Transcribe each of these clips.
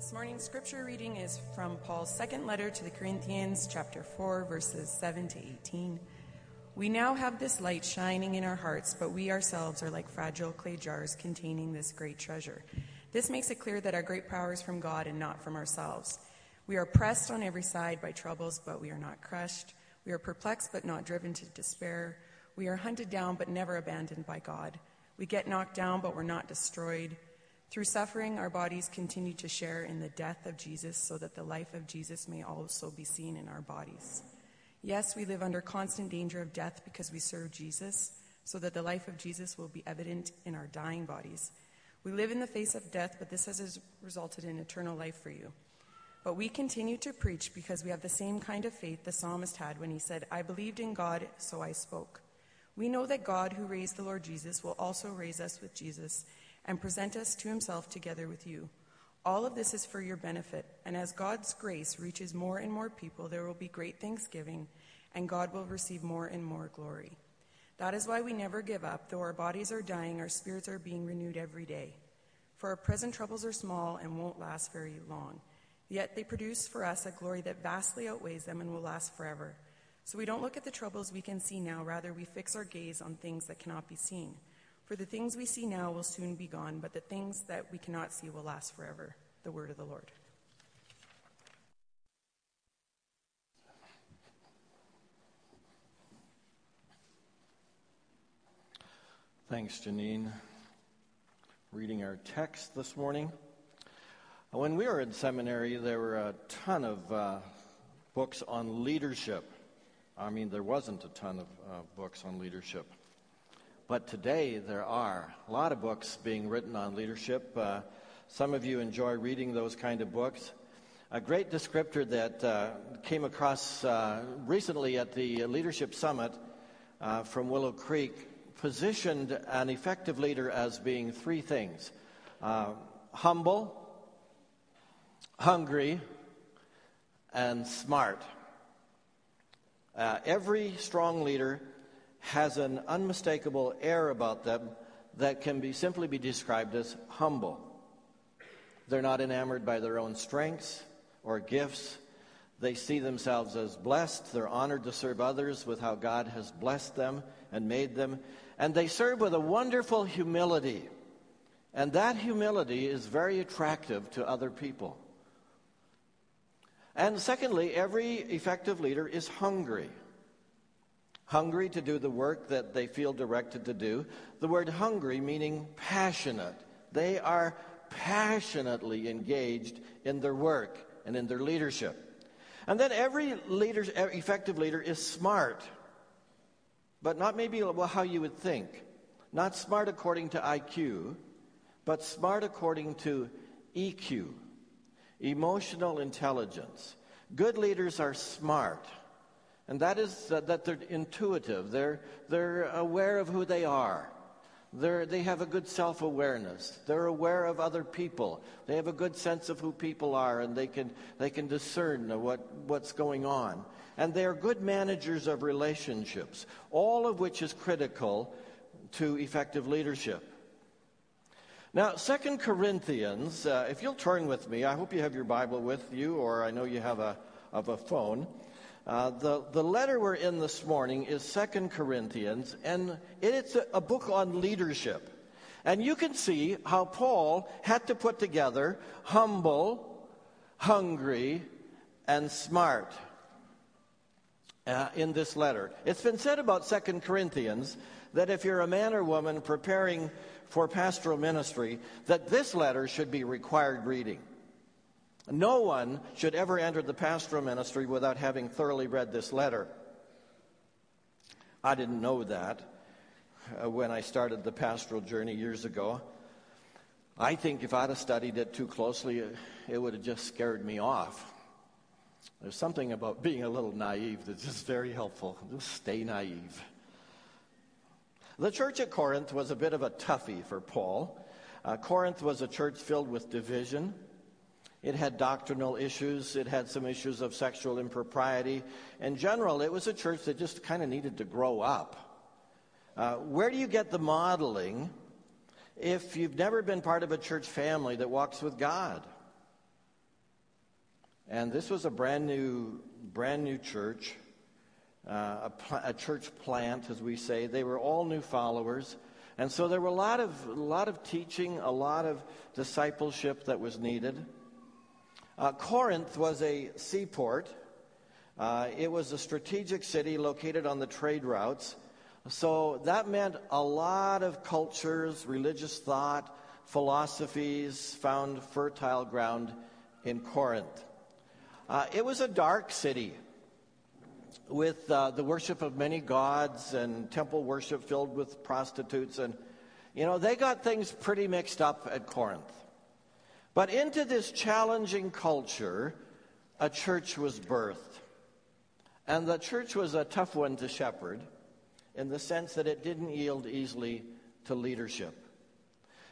This morning's scripture reading is from Paul's second letter to the Corinthians, chapter 4, verses 7 to 18. We now have this light shining in our hearts, but we ourselves are like fragile clay jars containing this great treasure. This makes it clear that our great power is from God and not from ourselves. We are pressed on every side by troubles, but we are not crushed. We are perplexed, but not driven to despair. We are hunted down, but never abandoned by God. We get knocked down, but we're not destroyed. Through suffering, our bodies continue to share in the death of Jesus so that the life of Jesus may also be seen in our bodies. Yes, we live under constant danger of death because we serve Jesus, so that the life of Jesus will be evident in our dying bodies. We live in the face of death, but this has resulted in eternal life for you. But we continue to preach because we have the same kind of faith the psalmist had when he said, I believed in God, so I spoke. We know that God, who raised the Lord Jesus, will also raise us with Jesus and present us to himself together with you. All of this is for your benefit, and as God's grace reaches more and more people, there will be great thanksgiving, and God will receive more and more glory. That is why we never give up. Though our bodies are dying, our spirits are being renewed every day. For our present troubles are small and won't last very long. Yet they produce for us a glory that vastly outweighs them and will last forever. So we don't look at the troubles we can see now, rather, we fix our gaze on things that cannot be seen. For the things we see now will soon be gone, but the things that we cannot see will last forever. The word of the Lord. Thanks, Janine. Reading our text this morning. When we were in seminary, there were a ton of uh, books on leadership. I mean, there wasn't a ton of uh, books on leadership. But today there are a lot of books being written on leadership. Uh, some of you enjoy reading those kind of books. A great descriptor that uh, came across uh, recently at the Leadership Summit uh, from Willow Creek positioned an effective leader as being three things uh, humble, hungry, and smart. Uh, every strong leader has an unmistakable air about them that can be simply be described as humble. They're not enamored by their own strengths or gifts. They see themselves as blessed. They're honored to serve others with how God has blessed them and made them. And they serve with a wonderful humility. And that humility is very attractive to other people. And secondly, every effective leader is hungry hungry to do the work that they feel directed to do. The word hungry meaning passionate. They are passionately engaged in their work and in their leadership. And then every leader, effective leader is smart, but not maybe how you would think. Not smart according to IQ, but smart according to EQ, emotional intelligence. Good leaders are smart. And that is uh, that they're intuitive. They're, they're aware of who they are. They're, they have a good self awareness. They're aware of other people. They have a good sense of who people are, and they can, they can discern what, what's going on. And they are good managers of relationships, all of which is critical to effective leadership. Now, Second Corinthians, uh, if you'll turn with me, I hope you have your Bible with you, or I know you have a, of a phone. Uh, the, the letter we're in this morning is Second Corinthians, and it's a, a book on leadership. And you can see how Paul had to put together humble, hungry, and smart uh, in this letter. It's been said about Second Corinthians that if you're a man or woman preparing for pastoral ministry, that this letter should be required reading. No one should ever enter the pastoral ministry without having thoroughly read this letter. I didn't know that uh, when I started the pastoral journey years ago. I think if I'd have studied it too closely, it would have just scared me off. There's something about being a little naive that's just very helpful. Just stay naive. The church at Corinth was a bit of a toughie for Paul. Uh, Corinth was a church filled with division. It had doctrinal issues. It had some issues of sexual impropriety. In general, it was a church that just kind of needed to grow up. Uh, where do you get the modeling if you've never been part of a church family that walks with God? And this was a brand new, brand new church, uh, a, pl- a church plant, as we say. They were all new followers. And so there were a lot of, a lot of teaching, a lot of discipleship that was needed. Uh, Corinth was a seaport. Uh, it was a strategic city located on the trade routes. So that meant a lot of cultures, religious thought, philosophies found fertile ground in Corinth. Uh, it was a dark city with uh, the worship of many gods and temple worship filled with prostitutes. And, you know, they got things pretty mixed up at Corinth. But into this challenging culture, a church was birthed. And the church was a tough one to shepherd in the sense that it didn't yield easily to leadership.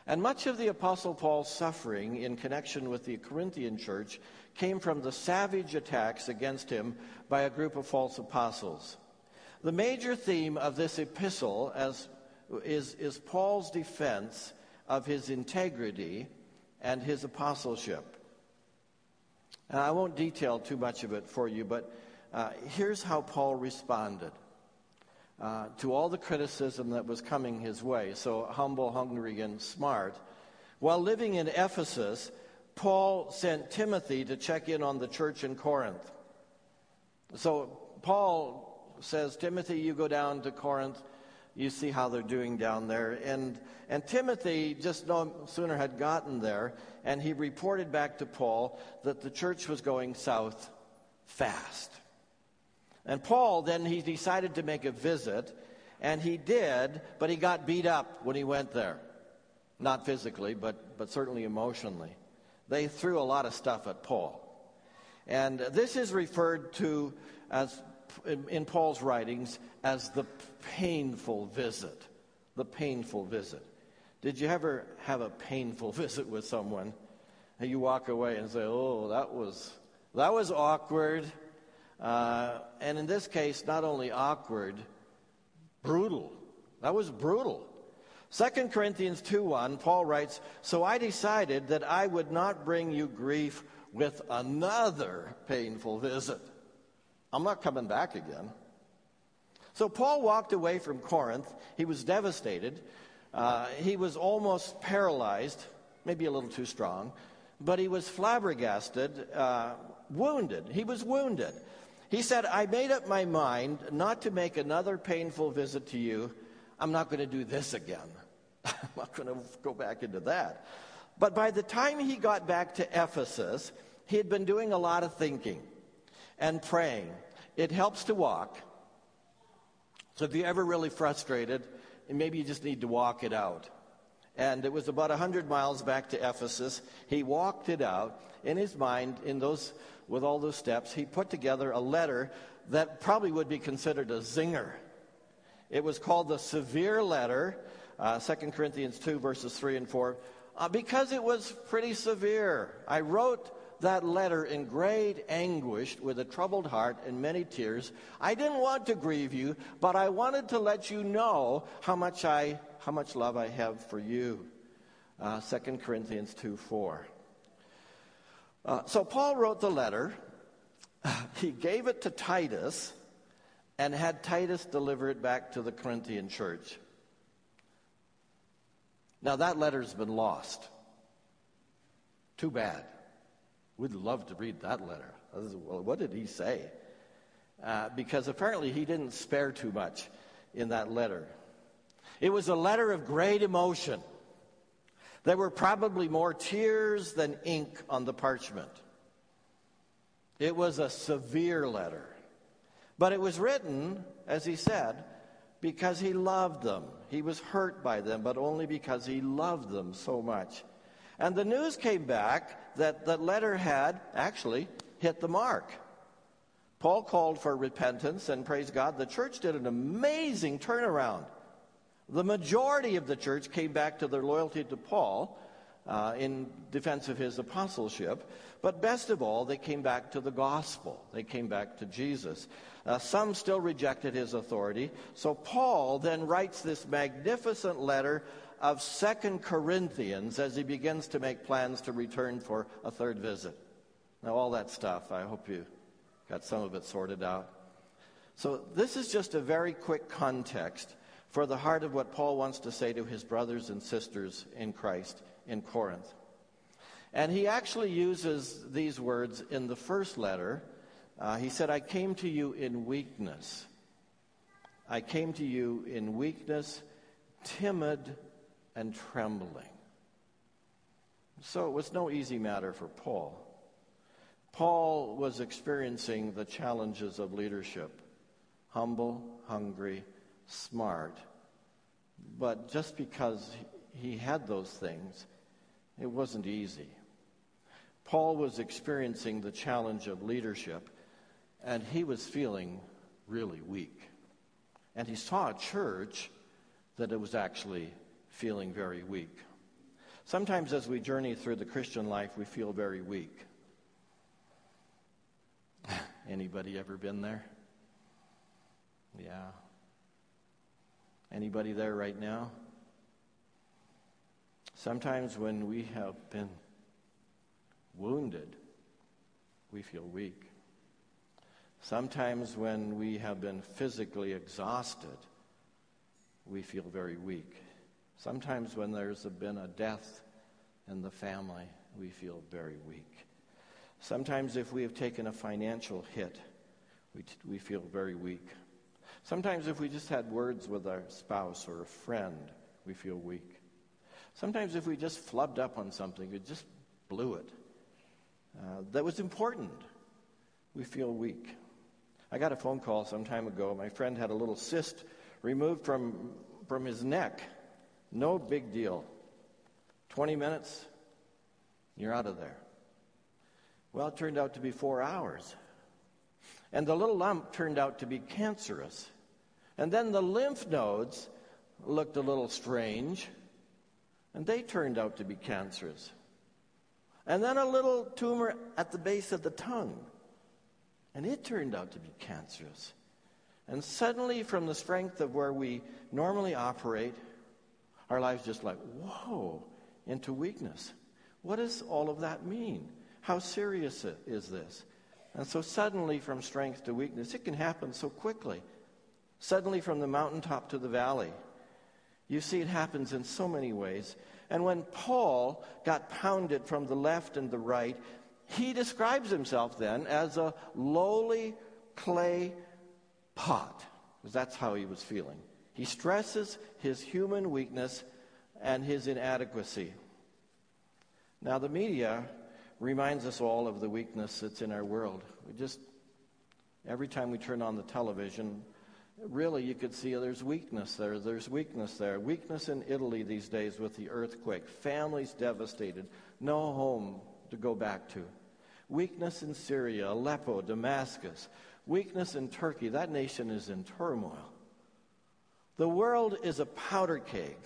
And much of the Apostle Paul's suffering in connection with the Corinthian church came from the savage attacks against him by a group of false apostles. The major theme of this epistle as, is, is Paul's defense of his integrity and his apostleship. And I won't detail too much of it for you, but uh, here's how Paul responded uh, to all the criticism that was coming his way. So humble, hungry, and smart. While living in Ephesus, Paul sent Timothy to check in on the church in Corinth. So Paul says, Timothy, you go down to Corinth. You see how they're doing down there. And, and Timothy just no sooner had gotten there, and he reported back to Paul that the church was going south fast. And Paul then he decided to make a visit, and he did, but he got beat up when he went there. Not physically, but, but certainly emotionally. They threw a lot of stuff at Paul. And this is referred to as in, Paul's writings as the painful visit. The painful visit. Did you ever have a painful visit with someone? And you walk away and say, "Oh, that was that was awkward." Uh, and in this case, not only awkward, brutal. That was brutal. 2 Corinthians 2:1, Paul writes, "So I decided that I would not bring you grief with another painful visit. I'm not coming back again." So Paul walked away from Corinth. He was devastated. Uh, he was almost paralyzed, maybe a little too strong, but he was flabbergasted, uh, wounded. He was wounded. He said, I made up my mind not to make another painful visit to you. I'm not going to do this again. I'm not going to go back into that. But by the time he got back to Ephesus, he had been doing a lot of thinking and praying. It helps to walk. So if you're ever really frustrated, maybe you just need to walk it out. And it was about 100 miles back to Ephesus. He walked it out in his mind in those with all those steps, he put together a letter that probably would be considered a zinger. It was called the Severe Letter, uh, 2 Corinthians 2, verses 3 and 4, uh, because it was pretty severe. I wrote that letter in great anguish with a troubled heart and many tears. I didn't want to grieve you, but I wanted to let you know how much, I, how much love I have for you. Uh, 2 Corinthians 2 4. Uh, so Paul wrote the letter. He gave it to Titus and had Titus deliver it back to the Corinthian church. Now, that letter's been lost. Too bad. We'd love to read that letter. Well, what did he say? Uh, because apparently he didn't spare too much in that letter. It was a letter of great emotion. There were probably more tears than ink on the parchment. It was a severe letter. But it was written, as he said, because he loved them. He was hurt by them, but only because he loved them so much. And the news came back that the letter had actually hit the mark. Paul called for repentance, and praise God, the church did an amazing turnaround. The majority of the church came back to their loyalty to Paul uh, in defense of his apostleship. But best of all, they came back to the gospel. They came back to Jesus. Uh, some still rejected his authority. So Paul then writes this magnificent letter of Second Corinthians as he begins to make plans to return for a third visit. Now, all that stuff, I hope you got some of it sorted out. So, this is just a very quick context for the heart of what Paul wants to say to his brothers and sisters in Christ in Corinth. And he actually uses these words in the first letter. Uh, he said, I came to you in weakness. I came to you in weakness, timid, and trembling. So it was no easy matter for Paul. Paul was experiencing the challenges of leadership humble, hungry, smart. But just because he had those things, it wasn't easy. Paul was experiencing the challenge of leadership, and he was feeling really weak. And he saw a church that it was actually feeling very weak. Sometimes as we journey through the Christian life, we feel very weak. Anybody ever been there? Yeah. Anybody there right now? Sometimes when we have been wounded, we feel weak. Sometimes when we have been physically exhausted, we feel very weak. Sometimes when there's been a death in the family, we feel very weak. Sometimes if we have taken a financial hit, we, t- we feel very weak. Sometimes if we just had words with our spouse or a friend, we feel weak. Sometimes if we just flubbed up on something, we just blew it, uh, that was important, we feel weak. I got a phone call some time ago. My friend had a little cyst removed from, from his neck. No big deal. 20 minutes, you're out of there. Well, it turned out to be four hours. And the little lump turned out to be cancerous. And then the lymph nodes looked a little strange, and they turned out to be cancerous. And then a little tumor at the base of the tongue, and it turned out to be cancerous. And suddenly, from the strength of where we normally operate, our lives just like, whoa, into weakness. What does all of that mean? How serious is this? And so, suddenly, from strength to weakness, it can happen so quickly. Suddenly, from the mountaintop to the valley. You see, it happens in so many ways. And when Paul got pounded from the left and the right, he describes himself then as a lowly clay pot, because that's how he was feeling. He stresses his human weakness and his inadequacy. Now, the media reminds us all of the weakness that's in our world. We just, every time we turn on the television, really you could see there's weakness there. There's weakness there. Weakness in Italy these days with the earthquake. Families devastated. No home to go back to. Weakness in Syria, Aleppo, Damascus. Weakness in Turkey. That nation is in turmoil. The world is a powder keg.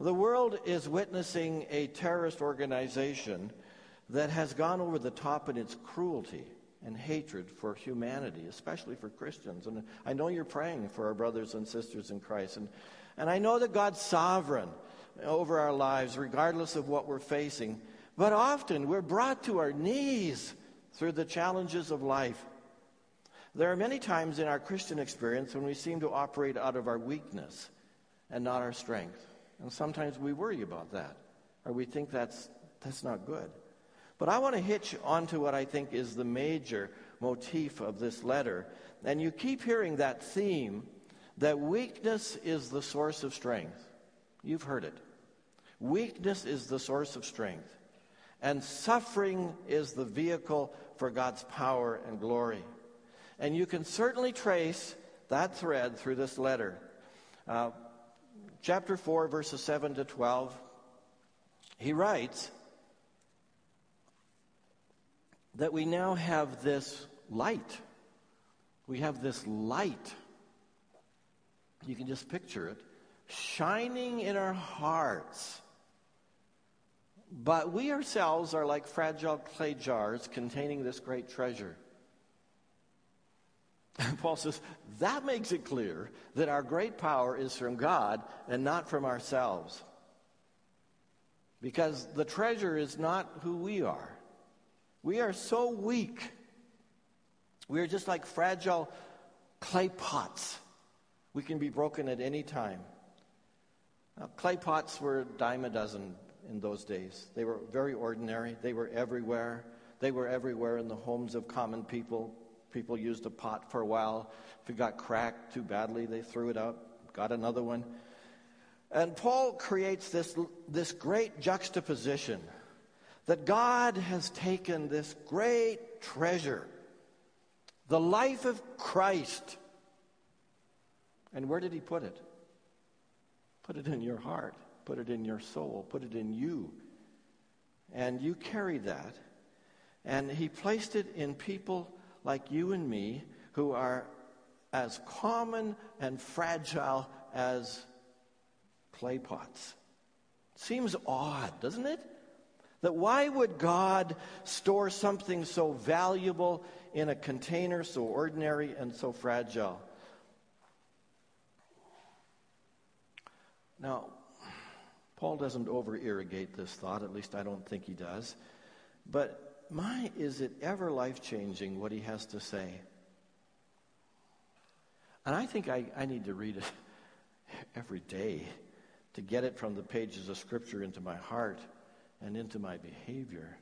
The world is witnessing a terrorist organization that has gone over the top in its cruelty and hatred for humanity, especially for Christians. And I know you're praying for our brothers and sisters in Christ. And, and I know that God's sovereign over our lives, regardless of what we're facing. But often we're brought to our knees through the challenges of life. There are many times in our Christian experience when we seem to operate out of our weakness and not our strength. And sometimes we worry about that, or we think that's, that's not good. But I want to hitch onto what I think is the major motif of this letter. And you keep hearing that theme that weakness is the source of strength. You've heard it. Weakness is the source of strength. And suffering is the vehicle for God's power and glory. And you can certainly trace that thread through this letter. Uh, chapter 4, verses 7 to 12, he writes, that we now have this light. We have this light. You can just picture it shining in our hearts. But we ourselves are like fragile clay jars containing this great treasure. And Paul says that makes it clear that our great power is from God and not from ourselves. Because the treasure is not who we are. We are so weak. We are just like fragile clay pots. We can be broken at any time. Now, clay pots were a dime a dozen in those days. They were very ordinary, they were everywhere. They were everywhere in the homes of common people. People used a pot for a while. If it got cracked too badly, they threw it out, got another one. And Paul creates this, this great juxtaposition that God has taken this great treasure, the life of Christ, and where did he put it? Put it in your heart, put it in your soul, put it in you. And you carry that. And he placed it in people like you and me who are as common and fragile as clay pots. Seems odd, doesn't it? That why would God store something so valuable in a container so ordinary and so fragile? Now, Paul doesn't over irrigate this thought, at least I don't think he does. But my, is it ever life changing what he has to say? And I think I, I need to read it every day to get it from the pages of Scripture into my heart and into my behavior.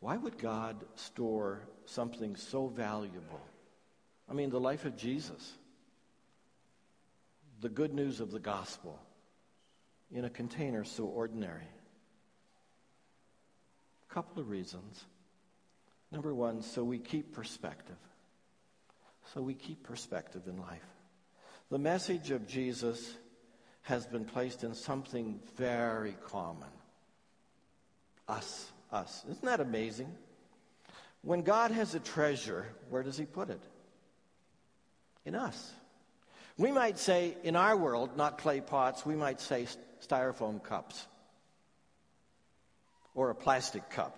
Why would God store something so valuable? I mean, the life of Jesus, the good news of the gospel, in a container so ordinary. Couple of reasons. Number one, so we keep perspective. So we keep perspective in life. The message of Jesus has been placed in something very common us, us. Isn't that amazing? When God has a treasure, where does He put it? In us. We might say, in our world, not clay pots, we might say styrofoam cups or a plastic cup.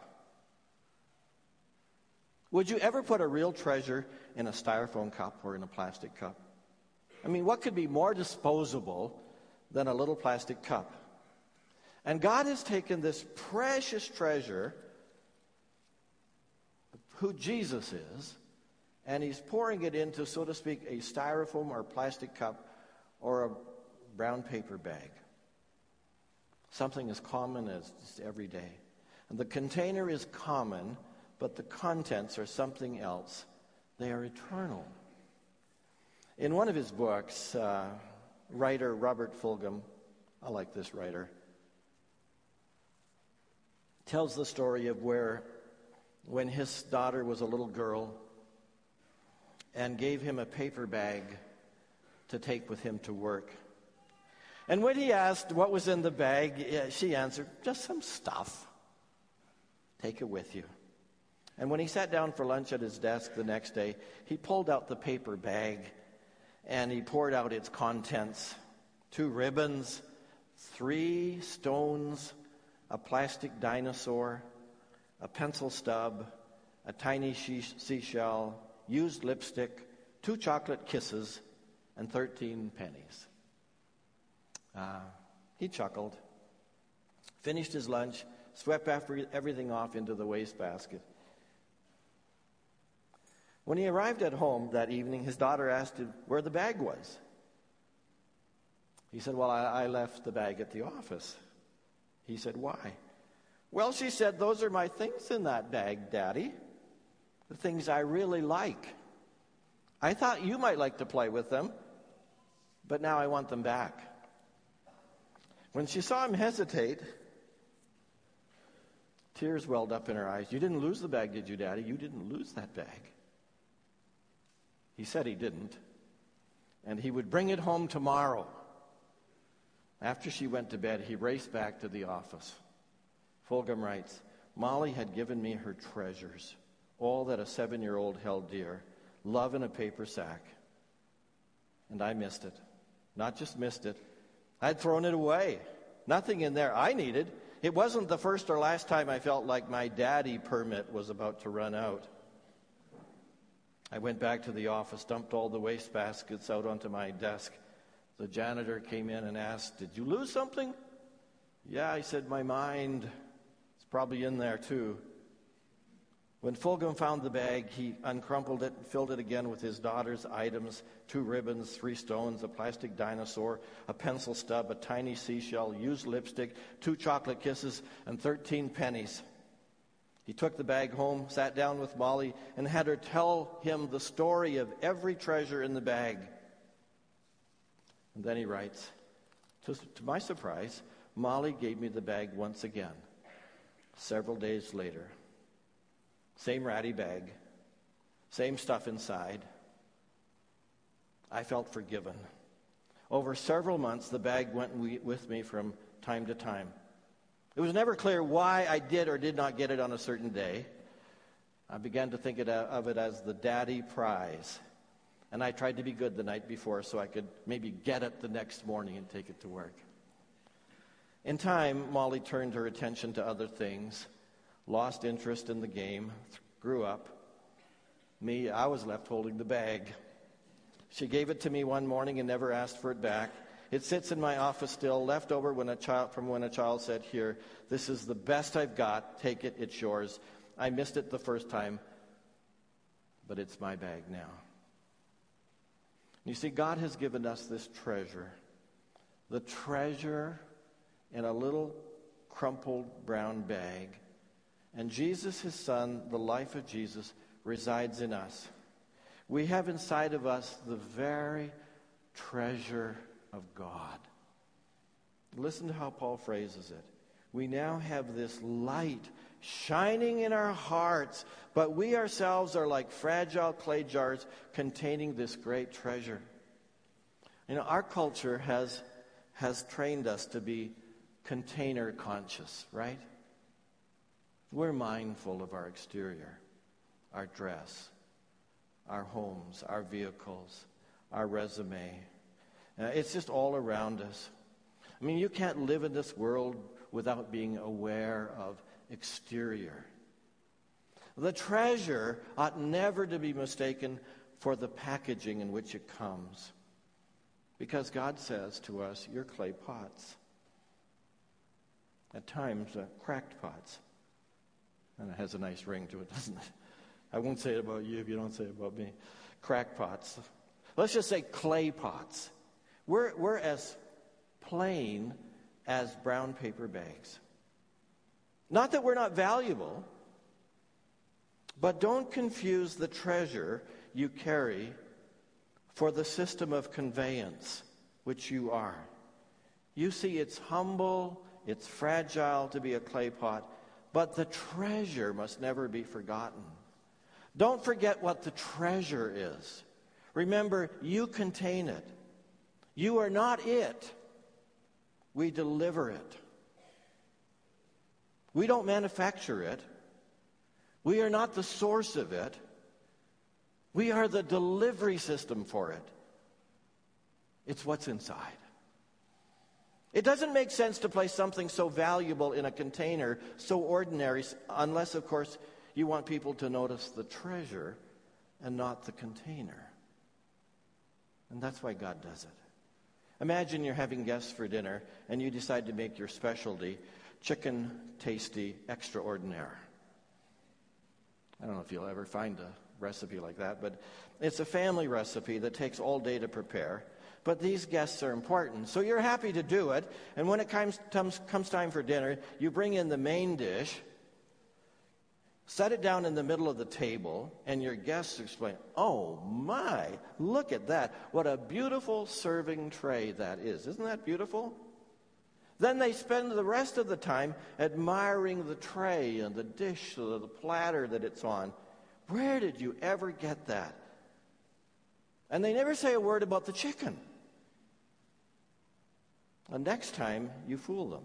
Would you ever put a real treasure in a styrofoam cup or in a plastic cup? I mean, what could be more disposable than a little plastic cup? And God has taken this precious treasure, who Jesus is, and He's pouring it into, so to speak, a styrofoam or plastic cup or a brown paper bag. Something as common as just every day. The container is common, but the contents are something else. They are eternal. In one of his books, uh, writer Robert Fulghum, I like this writer, tells the story of where, when his daughter was a little girl, and gave him a paper bag to take with him to work. And when he asked what was in the bag, she answered, Just some stuff. Take it with you. And when he sat down for lunch at his desk the next day, he pulled out the paper bag and he poured out its contents two ribbons, three stones, a plastic dinosaur, a pencil stub, a tiny seashell, used lipstick, two chocolate kisses, and 13 pennies. Uh, he chuckled, finished his lunch, swept after everything off into the wastebasket. When he arrived at home that evening, his daughter asked him where the bag was. He said, Well, I, I left the bag at the office. He said, Why? Well, she said, Those are my things in that bag, Daddy. The things I really like. I thought you might like to play with them, but now I want them back. When she saw him hesitate, tears welled up in her eyes. You didn't lose the bag, did you, Daddy? You didn't lose that bag. He said he didn't. And he would bring it home tomorrow. After she went to bed, he raced back to the office. Fulghum writes Molly had given me her treasures, all that a seven year old held dear, love in a paper sack. And I missed it. Not just missed it, I'd thrown it away. Nothing in there I needed. It wasn't the first or last time I felt like my daddy permit was about to run out. I went back to the office, dumped all the waste baskets out onto my desk. The janitor came in and asked, Did you lose something? Yeah, I said, My mind. It's probably in there too. When Fulghum found the bag, he uncrumpled it, and filled it again with his daughter's items two ribbons, three stones, a plastic dinosaur, a pencil stub, a tiny seashell, used lipstick, two chocolate kisses, and 13 pennies. He took the bag home, sat down with Molly, and had her tell him the story of every treasure in the bag. And then he writes To, to my surprise, Molly gave me the bag once again, several days later. Same ratty bag, same stuff inside. I felt forgiven. Over several months, the bag went with me from time to time. It was never clear why I did or did not get it on a certain day. I began to think of it as the daddy prize. And I tried to be good the night before so I could maybe get it the next morning and take it to work. In time, Molly turned her attention to other things, lost interest in the game, grew up. Me, I was left holding the bag. She gave it to me one morning and never asked for it back. It sits in my office still, left over when a child, from when a child said, Here, this is the best I've got. Take it, it's yours. I missed it the first time, but it's my bag now. You see, God has given us this treasure. The treasure in a little crumpled brown bag. And Jesus, his son, the life of Jesus, resides in us. We have inside of us the very treasure of God. Listen to how Paul phrases it. We now have this light shining in our hearts, but we ourselves are like fragile clay jars containing this great treasure. You know, our culture has, has trained us to be container conscious, right? We're mindful of our exterior, our dress, our homes, our vehicles, our resume. Uh, it's just all around us. I mean, you can't live in this world without being aware of exterior. The treasure ought never to be mistaken for the packaging in which it comes. Because God says to us, You're clay pots. At times, uh, cracked pots. And it has a nice ring to it, doesn't it? I won't say it about you if you don't say it about me. Crackpots. Let's just say clay pots. We're, we're as plain as brown paper bags. Not that we're not valuable, but don't confuse the treasure you carry for the system of conveyance which you are. You see, it's humble, it's fragile to be a clay pot, but the treasure must never be forgotten. Don't forget what the treasure is. Remember, you contain it. You are not it. We deliver it. We don't manufacture it. We are not the source of it. We are the delivery system for it. It's what's inside. It doesn't make sense to place something so valuable in a container, so ordinary, unless, of course, you want people to notice the treasure and not the container. And that's why God does it. Imagine you're having guests for dinner and you decide to make your specialty chicken tasty extraordinaire. I don't know if you'll ever find a recipe like that, but it's a family recipe that takes all day to prepare. But these guests are important. So you're happy to do it. And when it comes, comes, comes time for dinner, you bring in the main dish Set it down in the middle of the table, and your guests explain, Oh my, look at that. What a beautiful serving tray that is. Isn't that beautiful? Then they spend the rest of the time admiring the tray and the dish, the platter that it's on. Where did you ever get that? And they never say a word about the chicken. And next time, you fool them.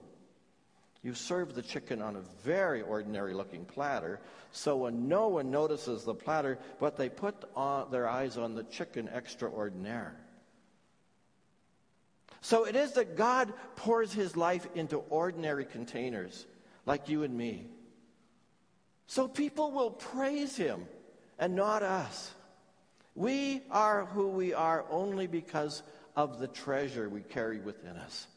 You serve the chicken on a very ordinary looking platter, so when no one notices the platter, but they put their eyes on the chicken extraordinaire. So it is that God pours his life into ordinary containers like you and me. So people will praise him and not us. We are who we are only because of the treasure we carry within us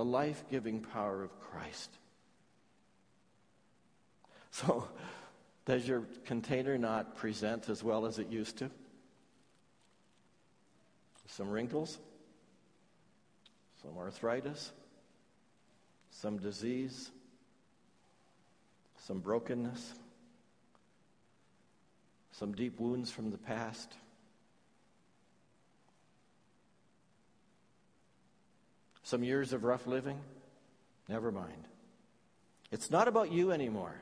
the life giving power of Christ. So, does your container not present as well as it used to? Some wrinkles, some arthritis, some disease, some brokenness, some deep wounds from the past. Some years of rough living? Never mind. It's not about you anymore.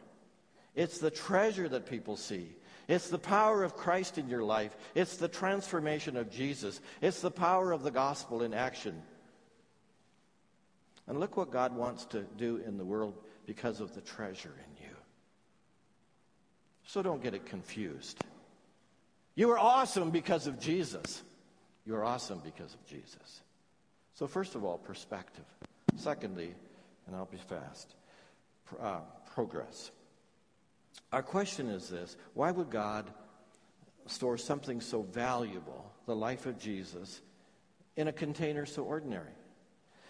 It's the treasure that people see. It's the power of Christ in your life. It's the transformation of Jesus. It's the power of the gospel in action. And look what God wants to do in the world because of the treasure in you. So don't get it confused. You are awesome because of Jesus. You are awesome because of Jesus. So, first of all, perspective. Secondly, and I'll be fast, uh, progress. Our question is this why would God store something so valuable, the life of Jesus, in a container so ordinary?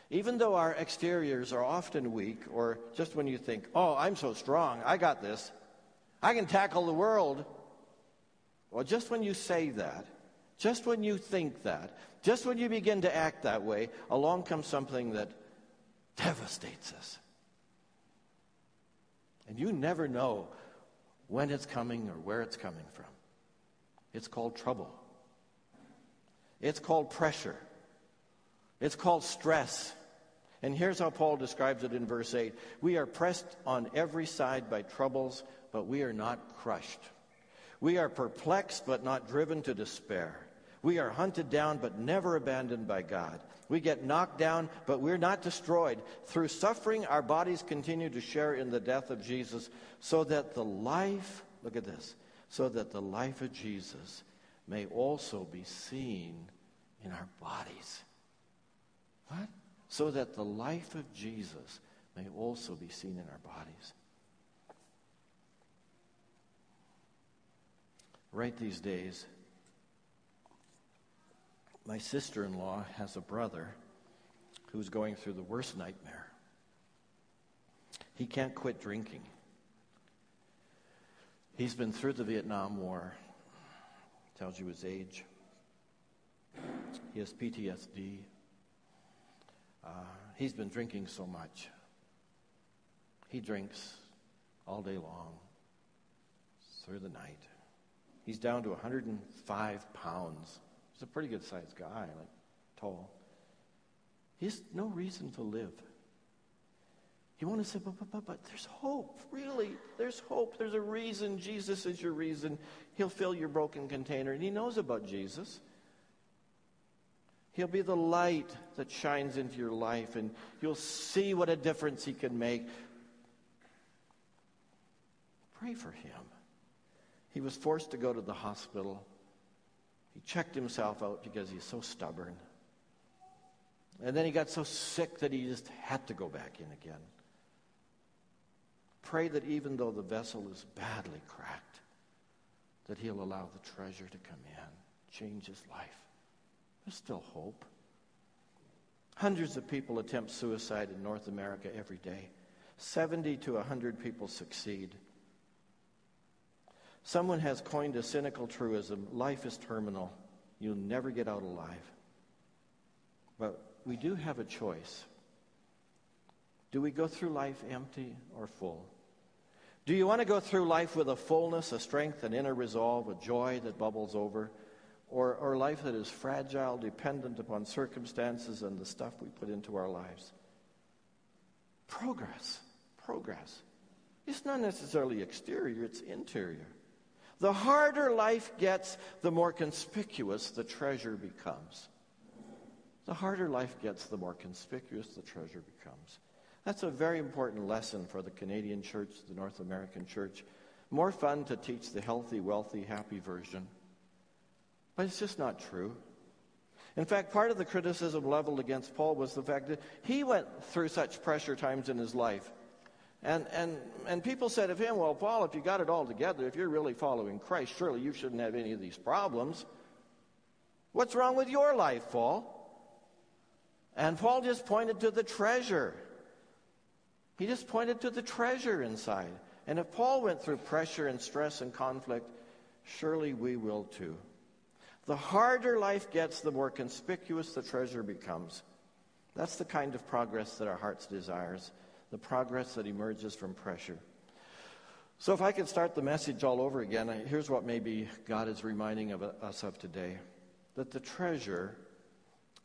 Even though our exteriors are often weak, or just when you think, oh, I'm so strong, I got this, I can tackle the world. Well, just when you say that, just when you think that, just when you begin to act that way, along comes something that devastates us. And you never know when it's coming or where it's coming from. It's called trouble. It's called pressure. It's called stress. And here's how Paul describes it in verse 8 We are pressed on every side by troubles, but we are not crushed. We are perplexed, but not driven to despair. We are hunted down, but never abandoned by God. We get knocked down, but we're not destroyed. Through suffering, our bodies continue to share in the death of Jesus, so that the life, look at this, so that the life of Jesus may also be seen in our bodies. What? So that the life of Jesus may also be seen in our bodies. Right these days, my sister in law has a brother who's going through the worst nightmare. He can't quit drinking. He's been through the Vietnam War, tells you his age. He has PTSD. Uh, he's been drinking so much. He drinks all day long, through the night. He's down to 105 pounds. He's a pretty good sized guy, like tall. He has no reason to live. You want to say, but, but, but, but there's hope, really. There's hope. There's a reason. Jesus is your reason. He'll fill your broken container, and He knows about Jesus. He'll be the light that shines into your life, and you'll see what a difference He can make. Pray for Him. He was forced to go to the hospital. He checked himself out because he's so stubborn. And then he got so sick that he just had to go back in again. Pray that even though the vessel is badly cracked, that he'll allow the treasure to come in, change his life. There's still hope. Hundreds of people attempt suicide in North America every day. 70 to 100 people succeed. Someone has coined a cynical truism life is terminal. You'll never get out alive. But we do have a choice. Do we go through life empty or full? Do you want to go through life with a fullness, a strength, an inner resolve, a joy that bubbles over? Or, or life that is fragile, dependent upon circumstances and the stuff we put into our lives? Progress. Progress. It's not necessarily exterior, it's interior. The harder life gets, the more conspicuous the treasure becomes. The harder life gets, the more conspicuous the treasure becomes. That's a very important lesson for the Canadian church, the North American church. More fun to teach the healthy, wealthy, happy version. But it's just not true. In fact, part of the criticism leveled against Paul was the fact that he went through such pressure times in his life. And, and, and people said of him, Well, Paul, if you got it all together, if you're really following Christ, surely you shouldn't have any of these problems. What's wrong with your life, Paul? And Paul just pointed to the treasure. He just pointed to the treasure inside. And if Paul went through pressure and stress and conflict, surely we will too. The harder life gets, the more conspicuous the treasure becomes. That's the kind of progress that our hearts desires, the progress that emerges from pressure. So if I could start the message all over again, here's what maybe God is reminding of uh, us of today. That the treasure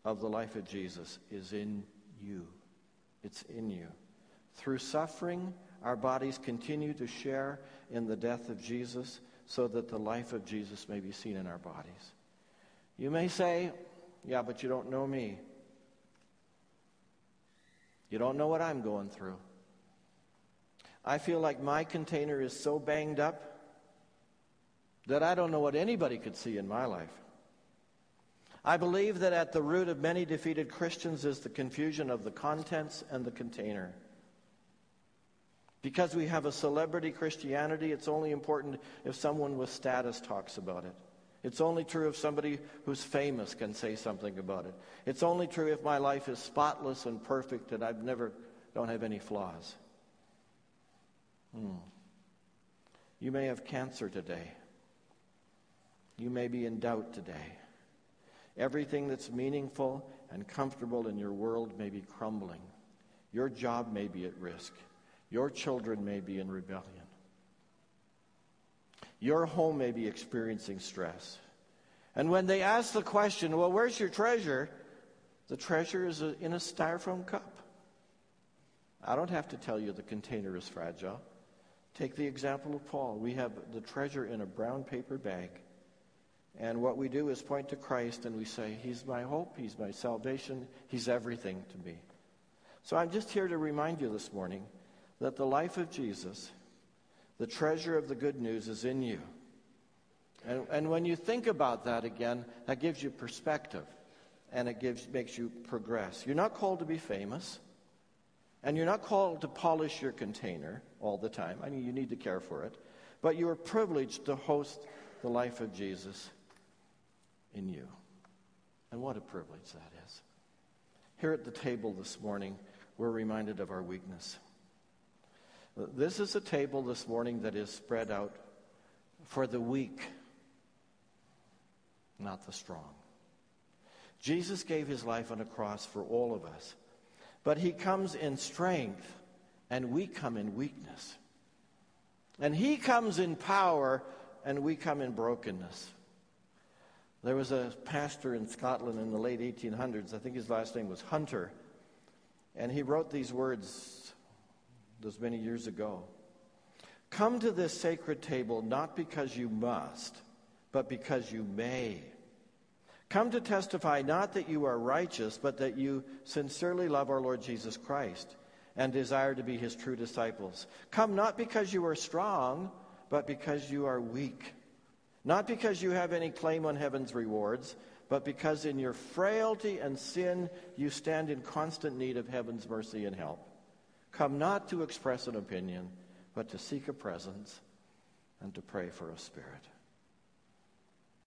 of the life of Jesus is in you. It's in you. Through suffering, our bodies continue to share in the death of Jesus so that the life of Jesus may be seen in our bodies. You may say, Yeah, but you don't know me. You don't know what I'm going through. I feel like my container is so banged up that I don't know what anybody could see in my life. I believe that at the root of many defeated Christians is the confusion of the contents and the container. Because we have a celebrity Christianity, it's only important if someone with status talks about it. It's only true if somebody who's famous can say something about it. It's only true if my life is spotless and perfect and I've never don't have any flaws. Hmm. You may have cancer today. You may be in doubt today. Everything that's meaningful and comfortable in your world may be crumbling. Your job may be at risk. Your children may be in rebellion. Your home may be experiencing stress. And when they ask the question, well, where's your treasure? The treasure is in a styrofoam cup. I don't have to tell you the container is fragile. Take the example of Paul. We have the treasure in a brown paper bag. And what we do is point to Christ and we say, He's my hope, He's my salvation, He's everything to me. So I'm just here to remind you this morning that the life of Jesus, the treasure of the good news, is in you. And, and when you think about that again, that gives you perspective and it gives, makes you progress. You're not called to be famous, and you're not called to polish your container all the time. I mean, you need to care for it. But you are privileged to host the life of Jesus in you. And what a privilege that is. Here at the table this morning, we're reminded of our weakness. This is a table this morning that is spread out for the weak, not the strong. Jesus gave his life on a cross for all of us, but he comes in strength, and we come in weakness. And he comes in power, and we come in brokenness. There was a pastor in Scotland in the late 1800s, I think his last name was Hunter, and he wrote these words those many years ago. Come to this sacred table not because you must, but because you may. Come to testify not that you are righteous, but that you sincerely love our Lord Jesus Christ and desire to be his true disciples. Come not because you are strong, but because you are weak. Not because you have any claim on heaven's rewards, but because in your frailty and sin you stand in constant need of heaven's mercy and help. Come not to express an opinion, but to seek a presence and to pray for a spirit.